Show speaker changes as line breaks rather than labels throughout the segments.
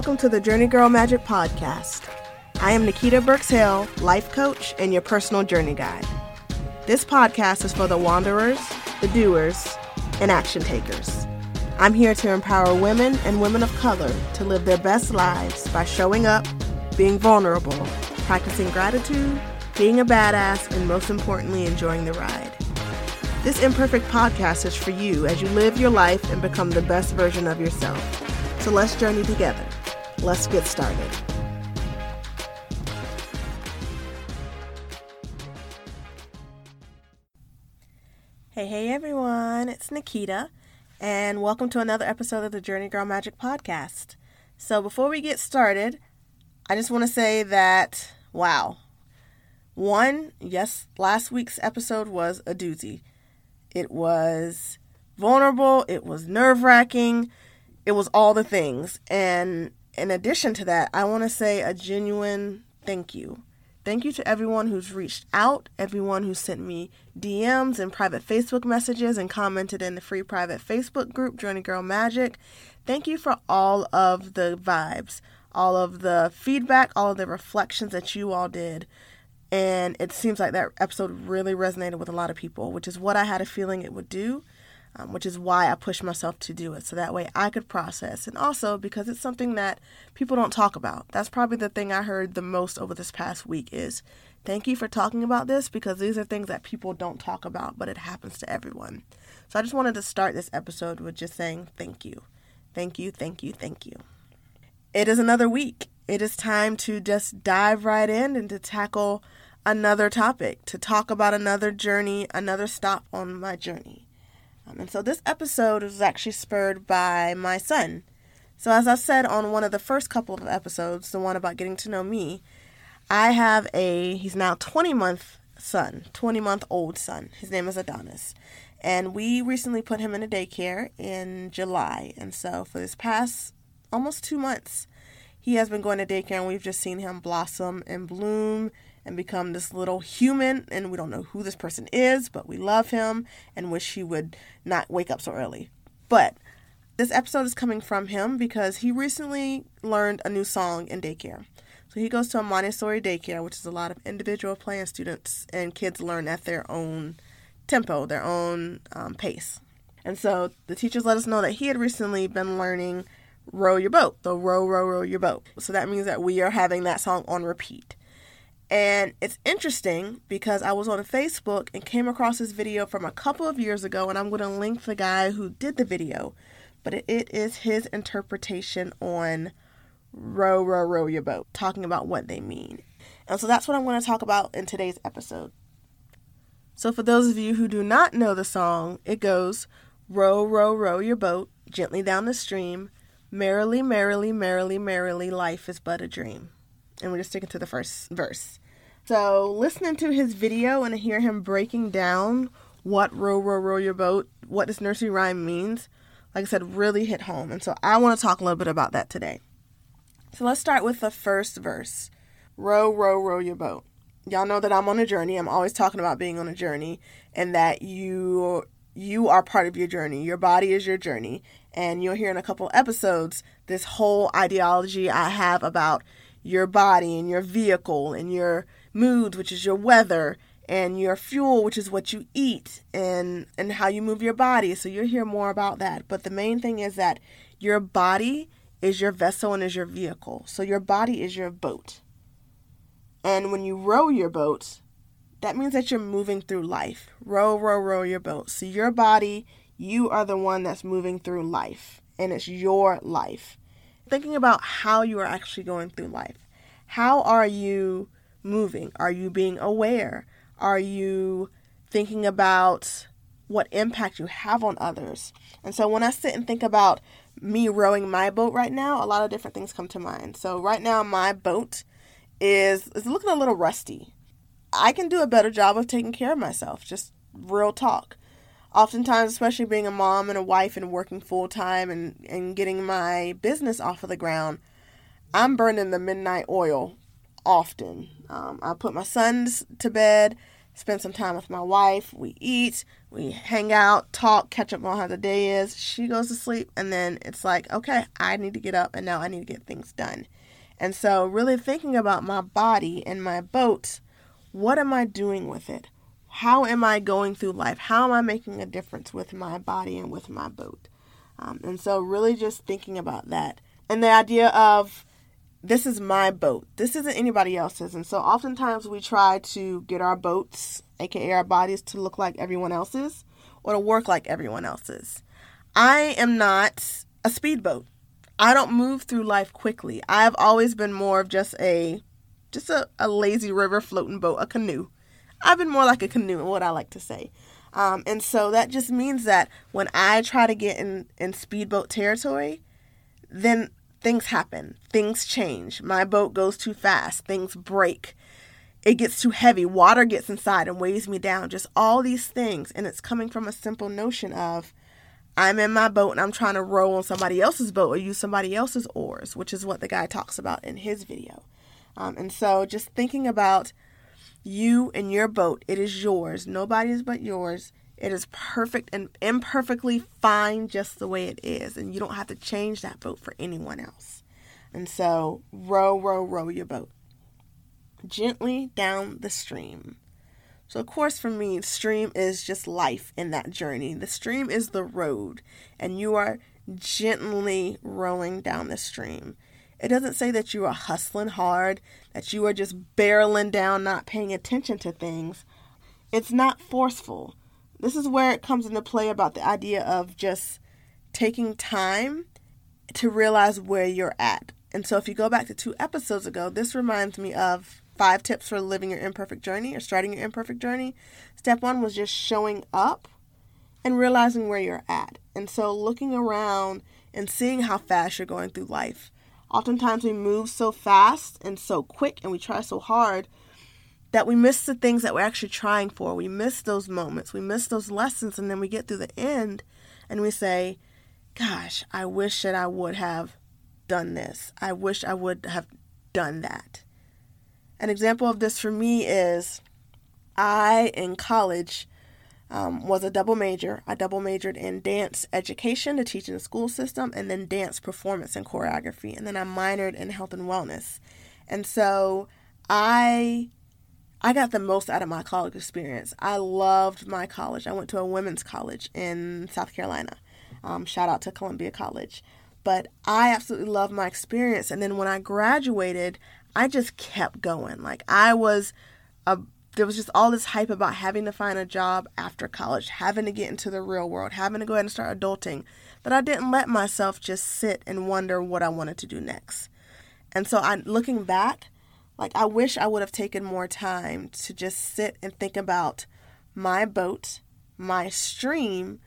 Welcome to the Journey Girl Magic Podcast. I am Nikita Burks Hill, life coach and your personal journey guide. This podcast is for the wanderers, the doers, and action takers. I'm here to empower women and women of color to live their best lives by showing up, being vulnerable, practicing gratitude, being a badass, and most importantly, enjoying the ride. This imperfect podcast is for you as you live your life and become the best version of yourself. So let's journey together. Let's get started. Hey, hey everyone, it's Nikita, and welcome to another episode of the Journey Girl Magic Podcast. So, before we get started, I just want to say that, wow. One, yes, last week's episode was a doozy. It was vulnerable, it was nerve wracking, it was all the things. And in addition to that, I want to say a genuine thank you. Thank you to everyone who's reached out, everyone who sent me DMs and private Facebook messages and commented in the free private Facebook group, Journey Girl Magic. Thank you for all of the vibes, all of the feedback, all of the reflections that you all did. And it seems like that episode really resonated with a lot of people, which is what I had a feeling it would do, um, which is why I pushed myself to do it. So that way I could process. And also because it's something that people don't talk about. That's probably the thing I heard the most over this past week is thank you for talking about this because these are things that people don't talk about, but it happens to everyone. So I just wanted to start this episode with just saying thank you. Thank you, thank you, thank you. It is another week. It is time to just dive right in and to tackle another topic, to talk about another journey, another stop on my journey. Um, and so this episode was actually spurred by my son. So, as I said on one of the first couple of episodes, the one about getting to know me, I have a, he's now 20 month son, 20 month old son. His name is Adonis. And we recently put him in a daycare in July. And so, for this past almost two months, he has been going to daycare, and we've just seen him blossom and bloom and become this little human. And we don't know who this person is, but we love him and wish he would not wake up so early. But this episode is coming from him because he recently learned a new song in daycare. So he goes to a Montessori daycare, which is a lot of individual playing students, and kids learn at their own tempo, their own um, pace. And so the teachers let us know that he had recently been learning Row Your Boat, the Row, Row, Row Your Boat. So that means that we are having that song on repeat. And it's interesting because I was on Facebook and came across this video from a couple of years ago, and I'm going to link the guy who did the video. But it is his interpretation on row, row, row your boat, talking about what they mean. And so that's what I'm going to talk about in today's episode. So, for those of you who do not know the song, it goes Row, row, row your boat gently down the stream. Merrily, merrily, merrily, merrily, life is but a dream. And we're just sticking to the first verse. So, listening to his video and hear him breaking down what row, row, row your boat, what this nursery rhyme means, like I said, really hit home. And so, I want to talk a little bit about that today. So, let's start with the first verse Row, row, row your boat. Y'all know that I'm on a journey. I'm always talking about being on a journey and that you you are part of your journey. Your body is your journey. And you'll hear in a couple episodes this whole ideology I have about your body and your vehicle and your moods, which is your weather, and your fuel, which is what you eat and and how you move your body. So you'll hear more about that. But the main thing is that your body is your vessel and is your vehicle. So your body is your boat. And when you row your boat, that means that you're moving through life. Row, row, row your boat. So your body, you are the one that's moving through life, and it's your life. Thinking about how you are actually going through life. How are you moving? Are you being aware? Are you thinking about what impact you have on others? And so when I sit and think about me rowing my boat right now, a lot of different things come to mind. So right now my boat is is looking a little rusty. I can do a better job of taking care of myself, just real talk. Oftentimes, especially being a mom and a wife and working full time and, and getting my business off of the ground, I'm burning the midnight oil often. Um, I put my sons to bed, spend some time with my wife. We eat, we hang out, talk, catch up on how the day is. She goes to sleep, and then it's like, okay, I need to get up, and now I need to get things done. And so, really thinking about my body and my boat, what am I doing with it? How am I going through life? How am I making a difference with my body and with my boat? Um, and so, really just thinking about that. And the idea of this is my boat. This isn't anybody else's. And so oftentimes we try to get our boats, aka our bodies, to look like everyone else's or to work like everyone else's. I am not a speedboat. I don't move through life quickly. I've always been more of just a just a, a lazy river floating boat, a canoe. I've been more like a canoe, what I like to say. Um, and so that just means that when I try to get in, in speedboat territory, then things happen, things change. My boat goes too fast, things break. It gets too heavy, water gets inside and weighs me down. Just all these things. And it's coming from a simple notion of I'm in my boat and I'm trying to row on somebody else's boat or use somebody else's oars, which is what the guy talks about in his video. Um, and so just thinking about you and your boat, it is yours, nobody's but yours. It is perfect and imperfectly fine just the way it is. And you don't have to change that boat for anyone else. And so, row, row, row your boat gently down the stream. So, of course, for me, stream is just life in that journey. The stream is the road, and you are gently rowing down the stream. It doesn't say that you are hustling hard, that you are just barreling down, not paying attention to things. It's not forceful. This is where it comes into play about the idea of just taking time to realize where you're at. And so if you go back to two episodes ago, this reminds me of five tips for living your imperfect journey or starting your imperfect journey. Step one was just showing up and realizing where you're at. And so looking around and seeing how fast you're going through life. Oftentimes we move so fast and so quick and we try so hard that we miss the things that we're actually trying for. We miss those moments, we miss those lessons, and then we get through the end and we say, Gosh, I wish that I would have done this. I wish I would have done that. An example of this for me is I, in college, um, was a double major. I double majored in dance education to teach in the school system and then dance performance and choreography. And then I minored in health and wellness. And so I I got the most out of my college experience. I loved my college. I went to a women's college in South Carolina. Um, shout out to Columbia College. But I absolutely loved my experience. And then when I graduated, I just kept going. Like I was a there was just all this hype about having to find a job after college, having to get into the real world, having to go ahead and start adulting, that I didn't let myself just sit and wonder what I wanted to do next. And so I looking back, like, I wish I would have taken more time to just sit and think about my boat, my stream,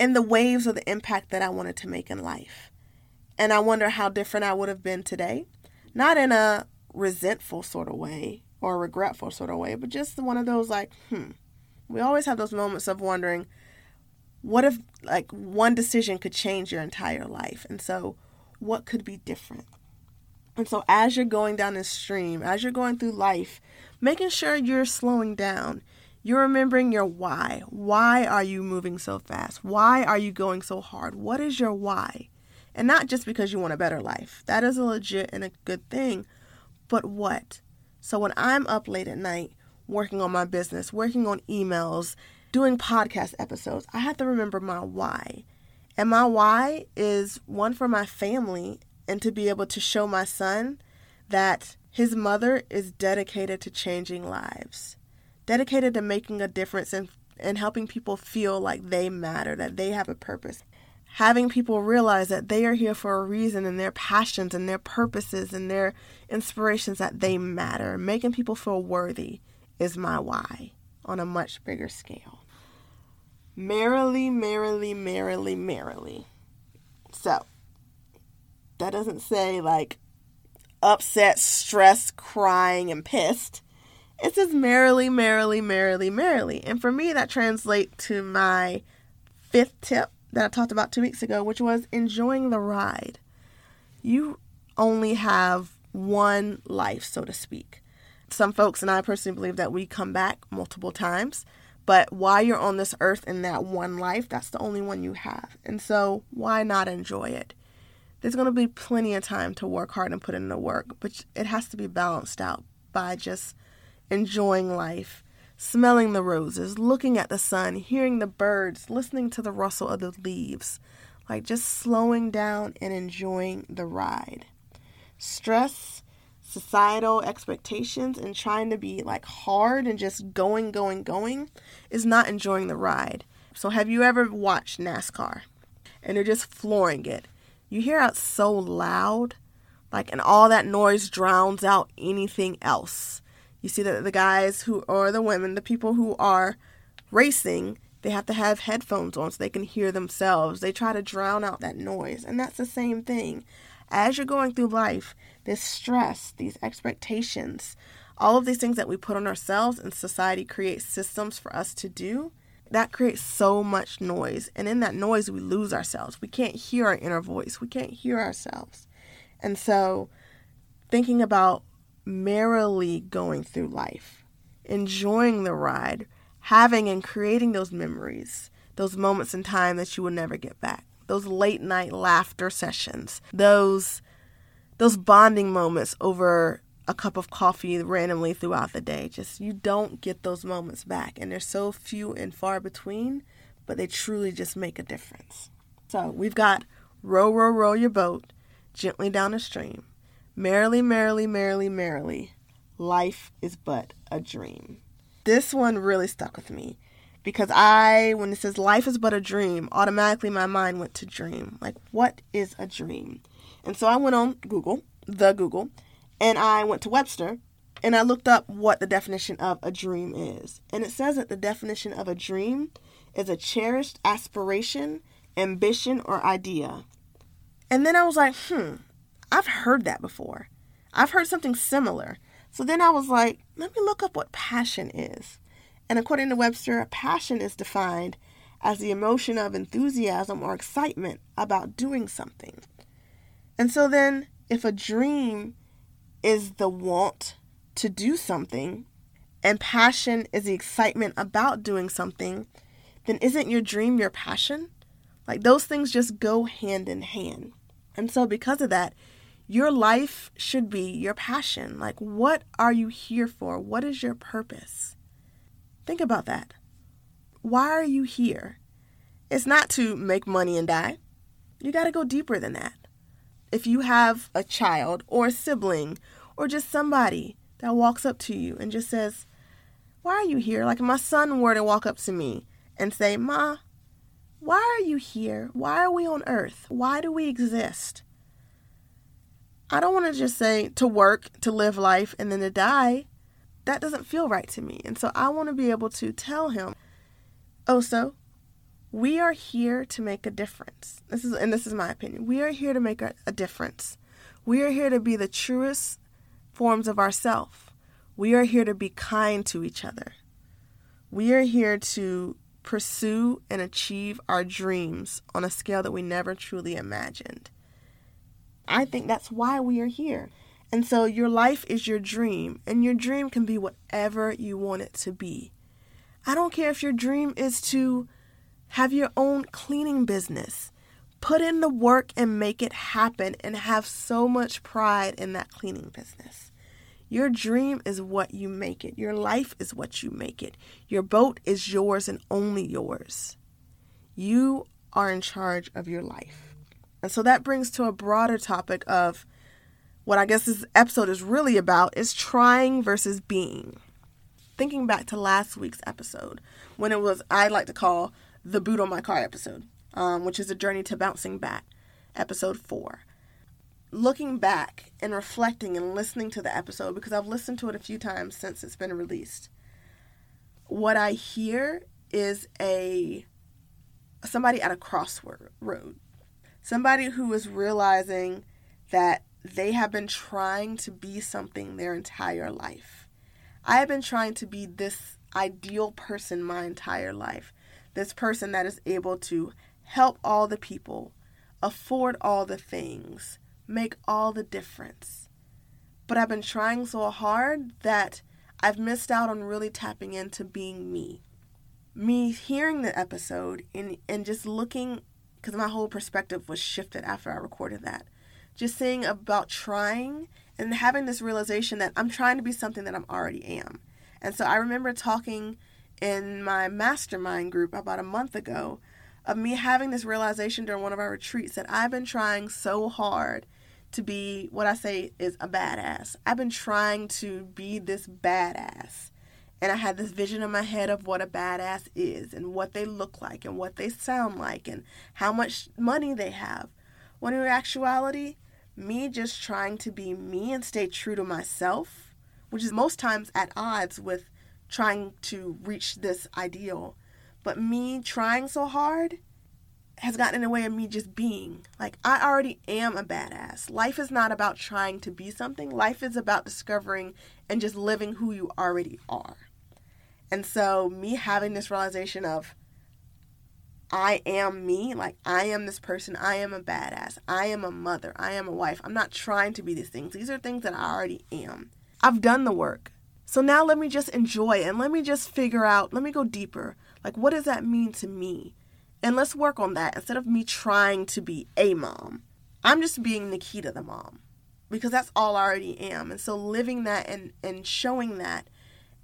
and the waves of the impact that I wanted to make in life. And I wonder how different I would have been today. Not in a resentful sort of way or regretful sort of way, but just one of those like, hmm. We always have those moments of wondering, what if like one decision could change your entire life? And so, what could be different? And so, as you're going down this stream, as you're going through life, making sure you're slowing down, you're remembering your why. Why are you moving so fast? Why are you going so hard? What is your why? And not just because you want a better life. That is a legit and a good thing. But what? So, when I'm up late at night working on my business, working on emails, doing podcast episodes, I have to remember my why. And my why is one for my family and to be able to show my son that his mother is dedicated to changing lives, dedicated to making a difference and, and helping people feel like they matter, that they have a purpose. Having people realize that they are here for a reason and their passions and their purposes and their inspirations that they matter. Making people feel worthy is my why on a much bigger scale. Merrily, merrily, merrily, merrily. So, that doesn't say like upset, stressed, crying, and pissed. It says merrily, merrily, merrily, merrily. And for me, that translates to my fifth tip that I talked about two weeks ago, which was enjoying the ride. You only have one life, so to speak. some folks and I personally believe that we come back multiple times. But while you're on this earth in that one life, that's the only one you have. And so why not enjoy it? There's going to be plenty of time to work hard and put in the work, but it has to be balanced out by just enjoying life, smelling the roses, looking at the sun, hearing the birds, listening to the rustle of the leaves, like just slowing down and enjoying the ride. Stress, societal expectations, and trying to be like hard and just going, going, going is not enjoying the ride. So, have you ever watched NASCAR and they're just flooring it? You hear it so loud, like, and all that noise drowns out anything else. You see that the guys who, or the women, the people who are racing, they have to have headphones on so they can hear themselves. They try to drown out that noise. And that's the same thing. As you're going through life, this stress, these expectations, all of these things that we put on ourselves and society creates systems for us to do, that creates so much noise. And in that noise, we lose ourselves. We can't hear our inner voice, we can't hear ourselves. And so, thinking about merrily going through life, enjoying the ride, having and creating those memories, those moments in time that you will never get back, those late night laughter sessions, those those bonding moments over a cup of coffee randomly throughout the day. Just you don't get those moments back and they're so few and far between, but they truly just make a difference. So, we've got row row row your boat gently down the stream. Merrily, merrily, merrily, merrily, life is but a dream. This one really stuck with me because I, when it says life is but a dream, automatically my mind went to dream. Like, what is a dream? And so I went on Google, the Google, and I went to Webster and I looked up what the definition of a dream is. And it says that the definition of a dream is a cherished aspiration, ambition, or idea. And then I was like, hmm, I've heard that before. I've heard something similar. So then I was like, let me look up what passion is. And according to Webster, passion is defined as the emotion of enthusiasm or excitement about doing something. And so then, if a dream is the want to do something, and passion is the excitement about doing something, then isn't your dream your passion? Like those things just go hand in hand. And so, because of that, your life should be your passion. Like, what are you here for? What is your purpose? Think about that. Why are you here? It's not to make money and die. You got to go deeper than that. If you have a child or a sibling or just somebody that walks up to you and just says, Why are you here? Like, my son were to walk up to me and say, Ma, why are you here? Why are we on earth? Why do we exist? I don't want to just say to work, to live life, and then to die. That doesn't feel right to me. And so I want to be able to tell him, oh, so we are here to make a difference. This is, and this is my opinion. We are here to make a, a difference. We are here to be the truest forms of ourself. We are here to be kind to each other. We are here to pursue and achieve our dreams on a scale that we never truly imagined. I think that's why we are here. And so your life is your dream, and your dream can be whatever you want it to be. I don't care if your dream is to have your own cleaning business. Put in the work and make it happen and have so much pride in that cleaning business. Your dream is what you make it. Your life is what you make it. Your boat is yours and only yours. You are in charge of your life. And so that brings to a broader topic of what I guess this episode is really about is trying versus being. Thinking back to last week's episode, when it was I like to call the boot on my car episode, um, which is a journey to bouncing back, episode four. Looking back and reflecting and listening to the episode because I've listened to it a few times since it's been released. What I hear is a somebody at a crossroad Somebody who is realizing that they have been trying to be something their entire life. I have been trying to be this ideal person my entire life. This person that is able to help all the people, afford all the things, make all the difference. but I've been trying so hard that I've missed out on really tapping into being me. Me hearing the episode and, and just looking, because my whole perspective was shifted after I recorded that. Just saying about trying and having this realization that I'm trying to be something that I'm already am. And so I remember talking in my mastermind group about a month ago of me having this realization during one of our retreats that I've been trying so hard to be what I say is a badass. I've been trying to be this badass. And I had this vision in my head of what a badass is and what they look like and what they sound like and how much money they have. When in actuality, me just trying to be me and stay true to myself, which is most times at odds with trying to reach this ideal. But me trying so hard has gotten in the way of me just being. Like, I already am a badass. Life is not about trying to be something, life is about discovering and just living who you already are. And so, me having this realization of, I am me, like, I am this person, I am a badass, I am a mother, I am a wife. I'm not trying to be these things. These are things that I already am. I've done the work. So now let me just enjoy and let me just figure out, let me go deeper. Like, what does that mean to me? And let's work on that instead of me trying to be a mom. I'm just being Nikita the mom because that's all I already am. And so living that and, and showing that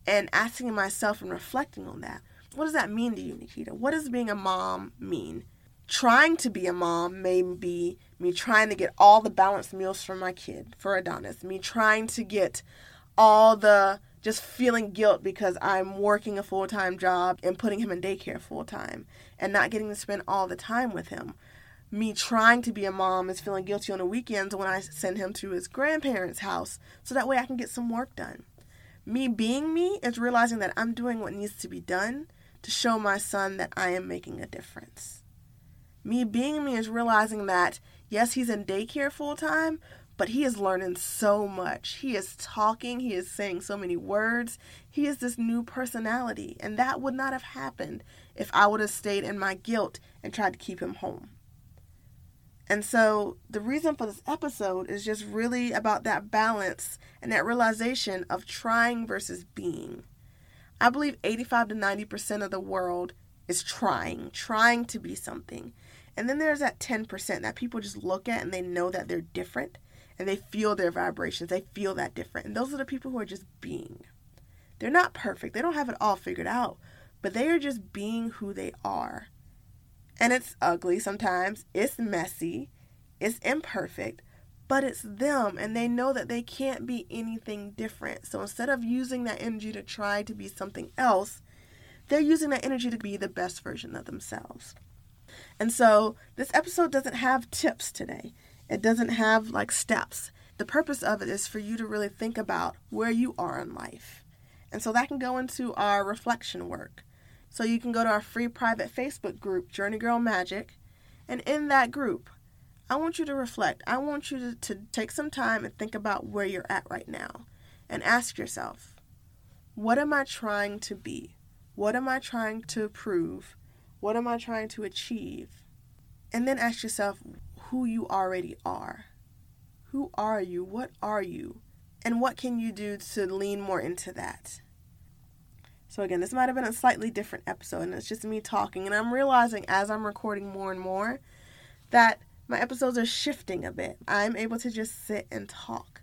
and asking myself and reflecting on that. What does that mean to you, Nikita? What does being a mom mean? Trying to be a mom may be me trying to get all the balanced meals for my kid, for Adonis, me trying to get all the just feeling guilt because I'm working a full time job and putting him in daycare full time and not getting to spend all the time with him. Me trying to be a mom is feeling guilty on the weekends when I send him to his grandparents' house so that way I can get some work done. Me being me is realizing that I'm doing what needs to be done to show my son that I am making a difference. Me being me is realizing that, yes, he's in daycare full time, but he is learning so much. He is talking, he is saying so many words. He is this new personality, and that would not have happened if I would have stayed in my guilt and tried to keep him home. And so, the reason for this episode is just really about that balance and that realization of trying versus being. I believe 85 to 90% of the world is trying, trying to be something. And then there's that 10% that people just look at and they know that they're different and they feel their vibrations. They feel that different. And those are the people who are just being. They're not perfect, they don't have it all figured out, but they are just being who they are. And it's ugly sometimes, it's messy, it's imperfect, but it's them and they know that they can't be anything different. So instead of using that energy to try to be something else, they're using that energy to be the best version of themselves. And so this episode doesn't have tips today. It doesn't have like steps. The purpose of it is for you to really think about where you are in life. And so that can go into our reflection work. So you can go to our free private Facebook group, Journey Girl Magic, and in that group, I want you to reflect. I want you to, to take some time and think about where you're at right now and ask yourself, what am I trying to be? What am I trying to prove? What am I trying to achieve? And then ask yourself, who you already are. Who are you? What are you? And what can you do to lean more into that? So, again, this might have been a slightly different episode, and it's just me talking. And I'm realizing as I'm recording more and more that my episodes are shifting a bit. I'm able to just sit and talk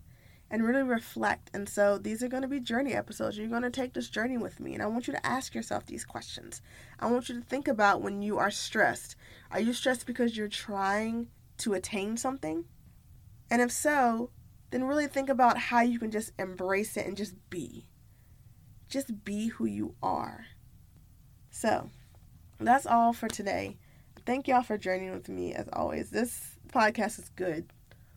and really reflect. And so these are going to be journey episodes. You're going to take this journey with me. And I want you to ask yourself these questions. I want you to think about when you are stressed. Are you stressed because you're trying to attain something? And if so, then really think about how you can just embrace it and just be. Just be who you are. So, that's all for today. Thank y'all for journeying with me as always. This podcast is good.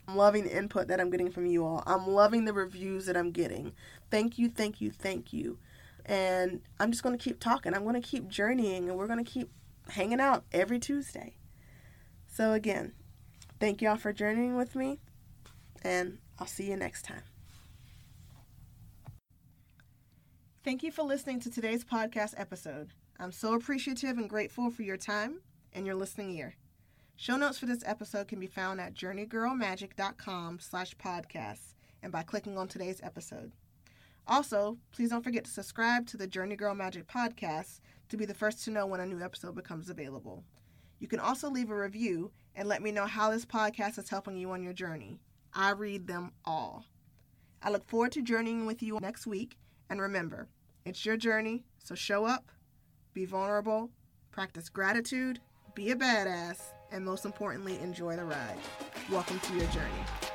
I'm loving the input that I'm getting from you all. I'm loving the reviews that I'm getting. Thank you, thank you, thank you. And I'm just going to keep talking. I'm going to keep journeying and we're going to keep hanging out every Tuesday. So, again, Thank y'all for journeying with me, and I'll see you next time. Thank you for listening to today's podcast episode. I'm so appreciative and grateful for your time and your listening ear. Show notes for this episode can be found at journeygirlmagic.com slash podcasts. and by clicking on today's episode. Also, please don't forget to subscribe to the Journey Girl Magic podcast to be the first to know when a new episode becomes available. You can also leave a review and let me know how this podcast is helping you on your journey. I read them all. I look forward to journeying with you next week, and remember, it's your journey, so show up, be vulnerable, practice gratitude, be a badass, and most importantly, enjoy the ride. Welcome to your journey.